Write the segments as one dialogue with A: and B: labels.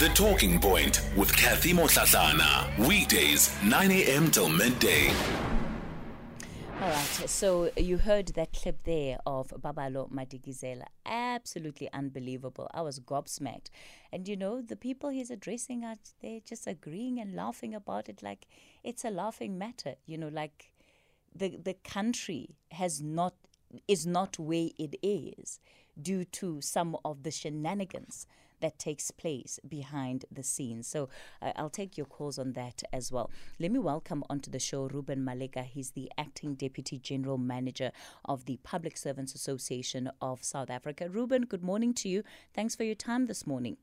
A: The Talking Point with Kathy Motlatlana. Weekdays, 9 a.m. till midday.
B: All right, so you heard that clip there of Babalo Madikizela. Absolutely unbelievable. I was gobsmacked. And you know, the people he's addressing are they're just agreeing and laughing about it like it's a laughing matter. You know, like the the country has not is not where it is due to some of the shenanigans that takes place behind the scenes. So uh, I'll take your calls on that as well. Let me welcome onto the show Reuben Maleka. He's the acting deputy general manager of the Public Servants Association of South Africa. Reuben, good morning to you. Thanks for your time this morning.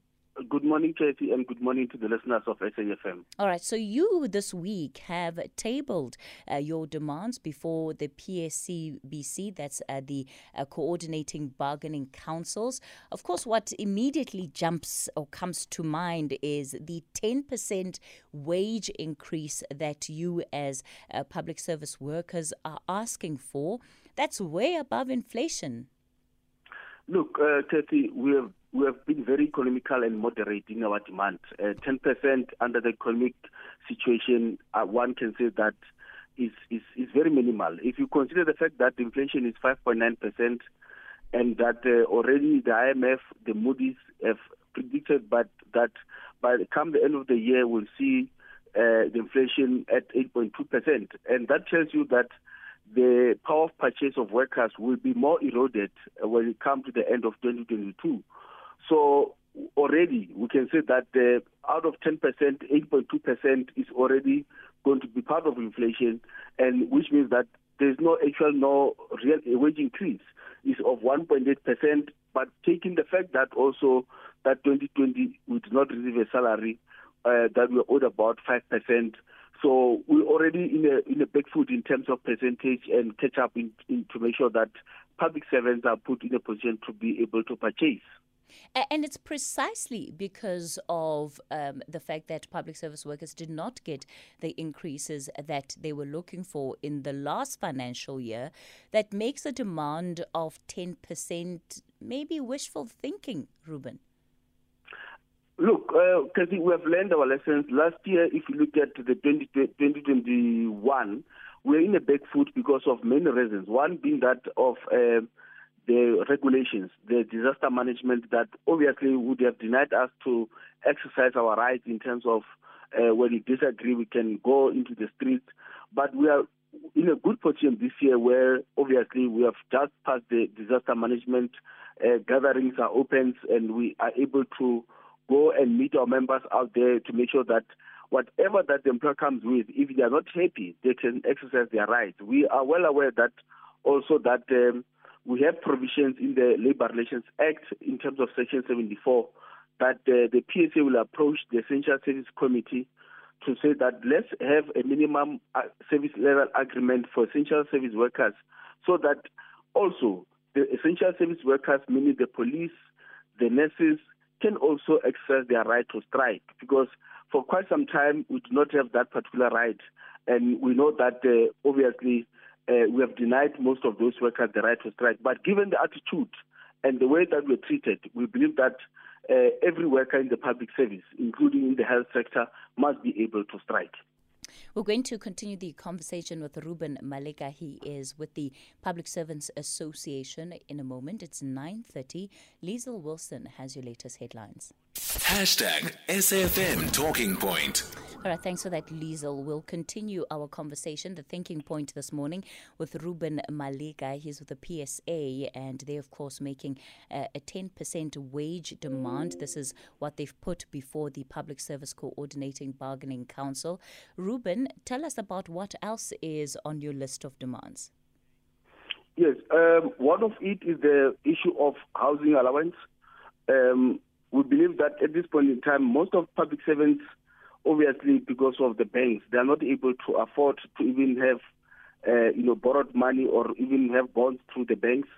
C: Good morning, Katie, and good morning to the listeners of SAFM.
B: All right, so you this week have tabled uh, your demands before the PSCBC, that's uh, the uh, Coordinating Bargaining Councils. Of course, what immediately jumps or comes to mind is the 10% wage increase that you, as uh, public service workers, are asking for. That's way above inflation.
C: Look, uh, Kathy, we have we have been very economical and moderate in our demand. Uh, 10% under the economic situation, uh, one can say that is, is, is very minimal. If you consider the fact that inflation is 5.9% and that uh, already the IMF, the Moody's have predicted but that by the come the end of the year we'll see uh, the inflation at 8.2%. And that tells you that the power of purchase of workers will be more eroded when it comes to the end of 2022. So already we can say that uh, out of 10%, 8.2% is already going to be part of inflation, and which means that there's no actual, no real wage increase is of 1.8%. But taking the fact that also that 2020 we did not receive a salary, uh, that we owed about 5%. So we're already in a in a back foot in terms of percentage and catch up in, in to make sure that public servants are put in a position to be able to purchase.
B: And it's precisely because of um, the fact that public service workers did not get the increases that they were looking for in the last financial year that makes a demand of 10% maybe wishful thinking, Reuben.
C: Look, uh, we have learned our lessons. Last year, if you look at the 20, 2021, we're in a back foot because of many reasons. One being that of uh, the regulations, the disaster management that obviously would have denied us to exercise our rights in terms of uh, when we disagree, we can go into the streets. But we are in a good position this year where obviously we have just passed the disaster management uh, gatherings are open and we are able to go and meet our members out there to make sure that whatever that the employer comes with, if they are not happy, they can exercise their rights. We are well aware that also that um, we have provisions in the Labour Relations Act in terms of Section 74 that uh, the PSA will approach the Essential Service Committee to say that let's have a minimum uh, service level agreement for essential service workers so that also the essential service workers, meaning the police, the nurses, can also exercise their right to strike because for quite some time we do not have that particular right. And we know that uh, obviously uh, we have denied most of those workers the right to strike. But given the attitude and the way that we're treated, we believe that uh, every worker in the public service, including in the health sector, must be able to strike.
B: We're going to continue the conversation with Reuben Maleka. He is with the Public Servants Association in a moment. It's 9.30. Liesl Wilson has your latest headlines.
A: Hashtag SAFM Talking Point.
B: All right, thanks for that, Liesel. We'll continue our conversation, the thinking point this morning, with Reuben Maleka. He's with the PSA, and they're, of course, making uh, a 10% wage demand. This is what they've put before the Public Service Coordinating Bargaining Council. Reuben, tell us about what else is on your list of demands.
C: Yes, um, one of it is the issue of housing allowance. Um, we believe that at this point in time, most of public servants, obviously because of the banks, they are not able to afford to even have, uh, you know, borrowed money or even have bonds through the banks.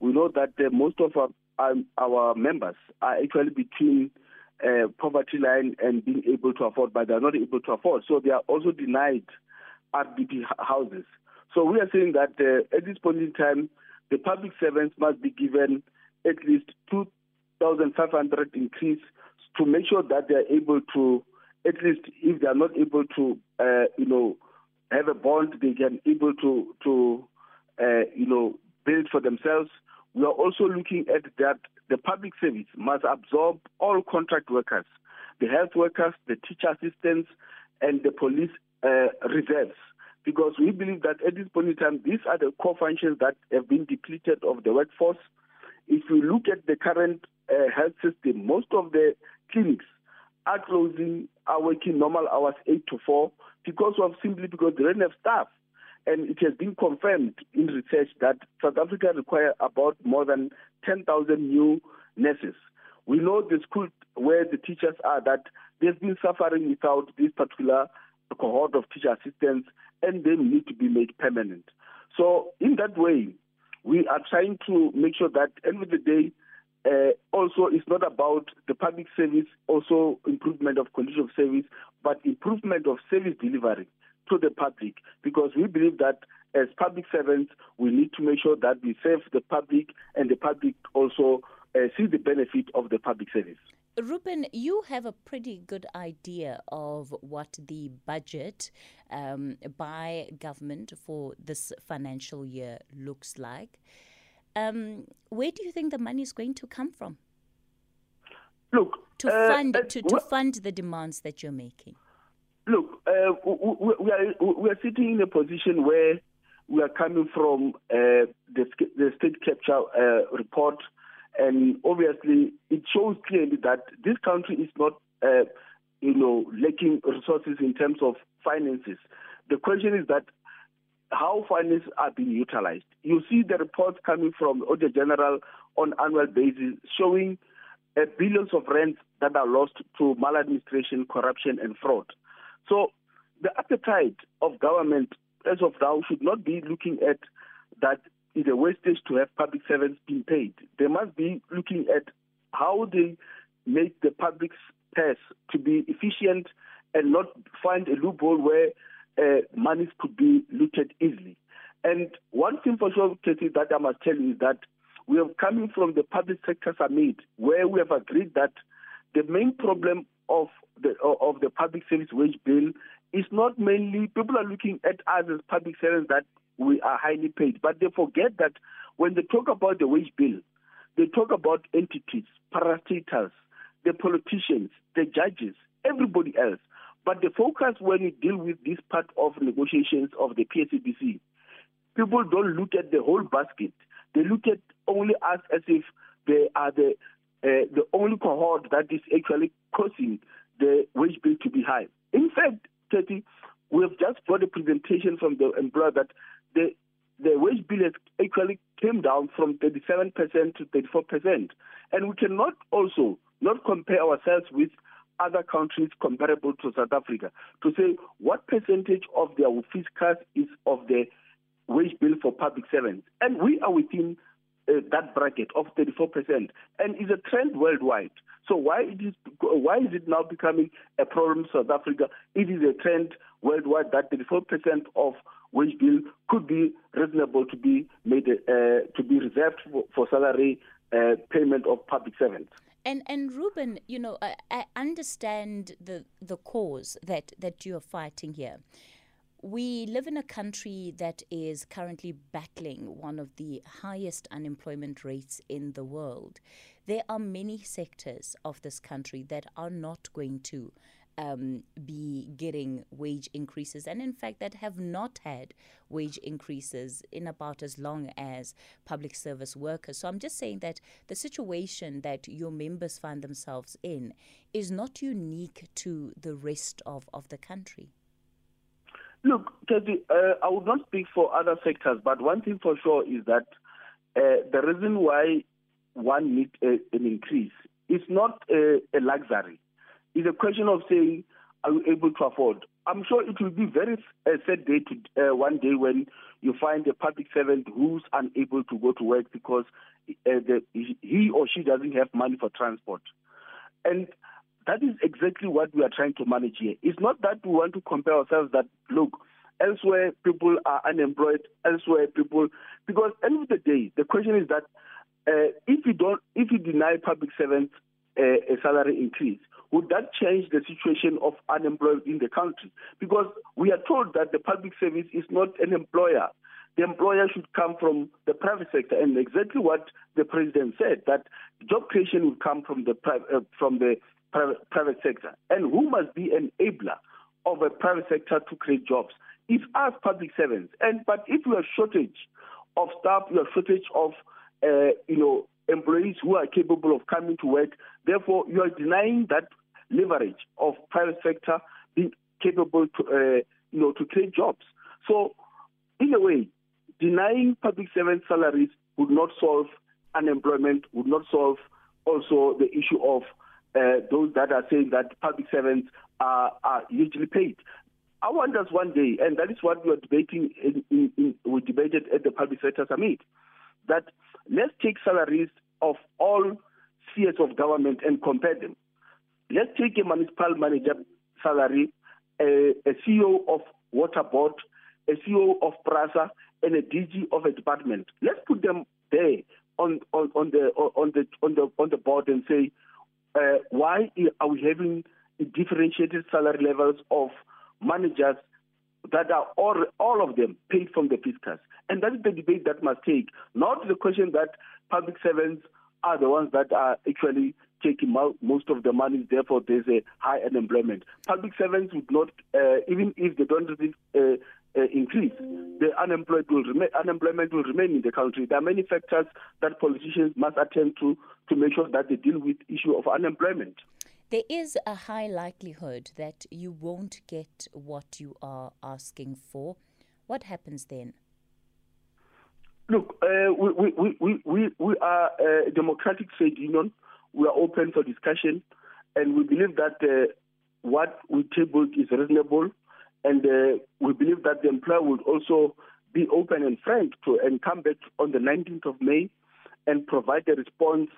C: We know that uh, most of our, um, our members are actually between uh, poverty line and being able to afford, but they are not able to afford. So they are also denied RDP houses. So we are saying that uh, at this point in time, the public servants must be given at least 2,500 increase to make sure that they are able to, at least if they are not able to, uh, you know, have a bond, they can able to to uh, you know build for themselves. We are also looking at that the public service must absorb all contract workers, the health workers, the teacher assistants, and the police uh, reserves. Because we believe that at this point in time, these are the core functions that have been depleted of the workforce. If you look at the current uh, health system, most of the clinics are closing, are working normal hours, 8 to 4, because of simply because they don't have staff. And it has been confirmed in research that South Africa requires about more than 10,000 new nurses. We know the school where the teachers are that they've been suffering without this particular cohort of teacher assistants and they need to be made permanent. So in that way, we are trying to make sure that end of the day, uh, also it's not about the public service, also improvement of condition of service, but improvement of service delivery to the public because we believe that as public servants, we need to make sure that we serve the public and the public also uh, see the benefit of the public service.
B: Reuben, you have a pretty good idea of what the budget um, by government for this financial year looks like. Um, where do you think the money is going to come from?
C: Look,
B: to
C: uh,
B: fund
C: uh,
B: to, to fund the demands that you're making.
C: Look, uh, we, are, we are sitting in a position where we are coming from uh, the, the state capture uh, report, and obviously it shows clearly that this country is not, uh, you know, lacking resources in terms of finances. The question is that how finances are being utilized. You see the reports coming from the Auditor General on annual basis showing uh, billions of rands that are lost to maladministration, corruption, and fraud. So the appetite of government as of now should not be looking at that is a wastage to have public servants being paid. They must be looking at how they make the public's purse to be efficient and not find a loophole where uh, monies could be looted easily. And one thing for sure, Katie, that I must tell you is that we are coming from the public sector summit where we have agreed that the main problem of the of the public service wage bill is not mainly people are looking at us as public servants that we are highly paid, but they forget that when they talk about the wage bill, they talk about entities, parastatals, the politicians, the judges, everybody else. But the focus when you deal with this part of negotiations of the PSCBC, people don't look at the whole basket. They look at only us as if they are the uh, the only cohort that is actually causing the wage bill to be high. In fact, Teddy, we have just got a presentation from the employer that the the wage bill has actually came down from 37% to 34%. And we cannot also not compare ourselves with other countries comparable to South Africa to say what percentage of their fiscal is of the wage bill for public servants. And we are within uh, that bracket of 34% and is a trend worldwide. So why it is why is it now becoming a problem South Africa? It is a trend worldwide that 34% of wage bill could be reasonable to be made uh, to be reserved for, for salary uh, payment of public servants.
B: And and Reuben, you know, I, I understand the the cause that that you are fighting here we live in a country that is currently battling one of the highest unemployment rates in the world. There are many sectors of this country that are not going to um, be getting wage increases, and in fact, that have not had wage increases in about as long as public service workers. So I'm just saying that the situation that your members find themselves in is not unique to the rest of, of the country.
C: Look, Teddy, uh, I would not speak for other sectors, but one thing for sure is that uh, the reason why one needs a, an increase is not a, a luxury. It's a question of saying, are you able to afford? I'm sure it will be very uh, sad day to uh, one day when you find a public servant who's unable to go to work because uh, the, he or she doesn't have money for transport. And that is exactly what we are trying to manage here. It's not that we want to compare ourselves that, look, elsewhere people are unemployed, elsewhere people, because end of the day, the question is that uh, if you don't, if you deny public servants uh, a salary increase, would that change the situation of unemployed in the country? Because we are told that the public service is not an employer. The employer should come from the private sector, and exactly what the president said that job creation will come from the uh, from the private, private sector. And who must be an enabler of a private sector to create jobs? It's us public servants. And but if you have shortage of staff, you have shortage of uh, you know employees who are capable of coming to work. Therefore, you are denying that leverage of private sector being capable to, uh, you know, to create jobs. So, in a way, denying public servant salaries would not solve unemployment, would not solve also the issue of uh, those that are saying that public servants are, are usually paid. I want us one day, and that is what we are debating. In, in, in, we debated at the public sector summit, that let's take salaries of all spheres of government and compare them. Let's take a municipal manager salary, a, a CEO of Water Board, a CEO of PRASA, and a DG of a department. Let's put them there on, on, on the on the on the on the board and say, uh, why are we having differentiated salary levels of managers that are all, all of them paid from the fiscus? And that is the debate that must take, not the question that public servants are the ones that are actually taking most of the money, therefore there's a high unemployment. Public servants would not, uh, even if they don't receive uh, uh, increase, the unemployed will remain, unemployment will remain in the country. There are many factors that politicians must attend to to make sure that they deal with issue of unemployment.
B: There is a high likelihood that you won't get what you are asking for. What happens then?
C: Look, uh, we, we, we, we, we are a democratic trade union. We are open for discussion, and we believe that uh, what we tabled is reasonable, and uh, we believe that the employer would also be open and frank to and come back on the 19th of May and provide a response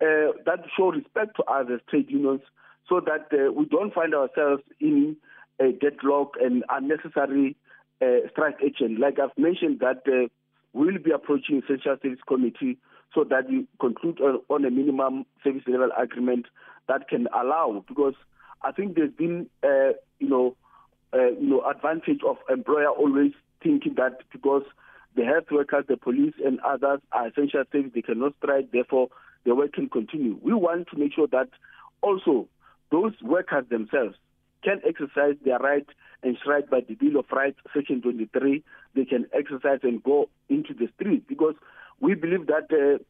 C: uh, that show respect to as trade unions, so that uh, we don't find ourselves in a deadlock and unnecessary uh, strike action. Like I've mentioned that we will be approaching Essential Service Committee so that you conclude on, on a minimum service level agreement that can allow, because I think there's been, uh, you know, uh, you know, advantage of employer always thinking that because the health workers, the police, and others are essential service, they cannot strike, therefore the work can continue. We want to make sure that also those workers themselves can exercise their right enshrined by the Bill of Rights, Section 23. They can exercise and go into the street because we believe that uh,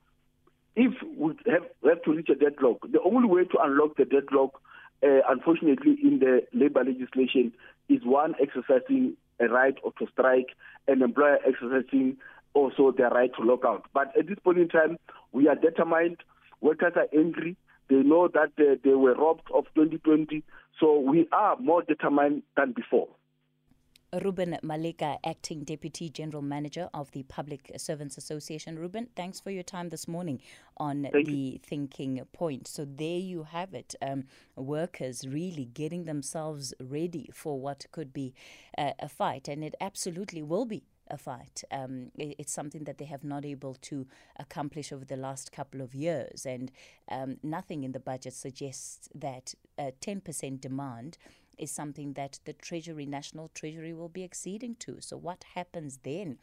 C: if we have, have to reach a deadlock, the only way to unlock the deadlock, uh, unfortunately, in the labor legislation, is one exercising a right of to strike, an employer exercising also their right to lock out. But at this point in time, we are determined. Workers are angry. They know that uh, they were robbed of 2020. So we are more determined than before.
B: Reuben Maleka, Acting Deputy General Manager of the Public Servants Association. Reuben, thanks for your time this morning on
C: Thank
B: the
C: you.
B: thinking point. So there you have it. Um, workers really getting themselves ready for what could be uh, a fight, and it absolutely will be a fight. Um, it's something that they have not able to accomplish over the last couple of years, and um, nothing in the budget suggests that uh, 10% demand is something that the Treasury, National Treasury, will be acceding to. So, what happens then?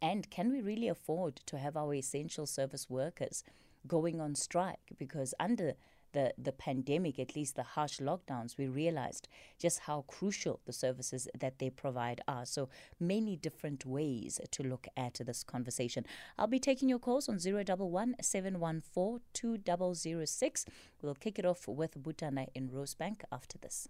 B: And can we really afford to have our essential service workers going on strike? Because under the, the pandemic, at least the harsh lockdowns, we realized just how crucial the services that they provide are. So many different ways to look at this conversation. I'll be taking your calls on 011 714 2006. We'll kick it off with Butana in Rosebank after this.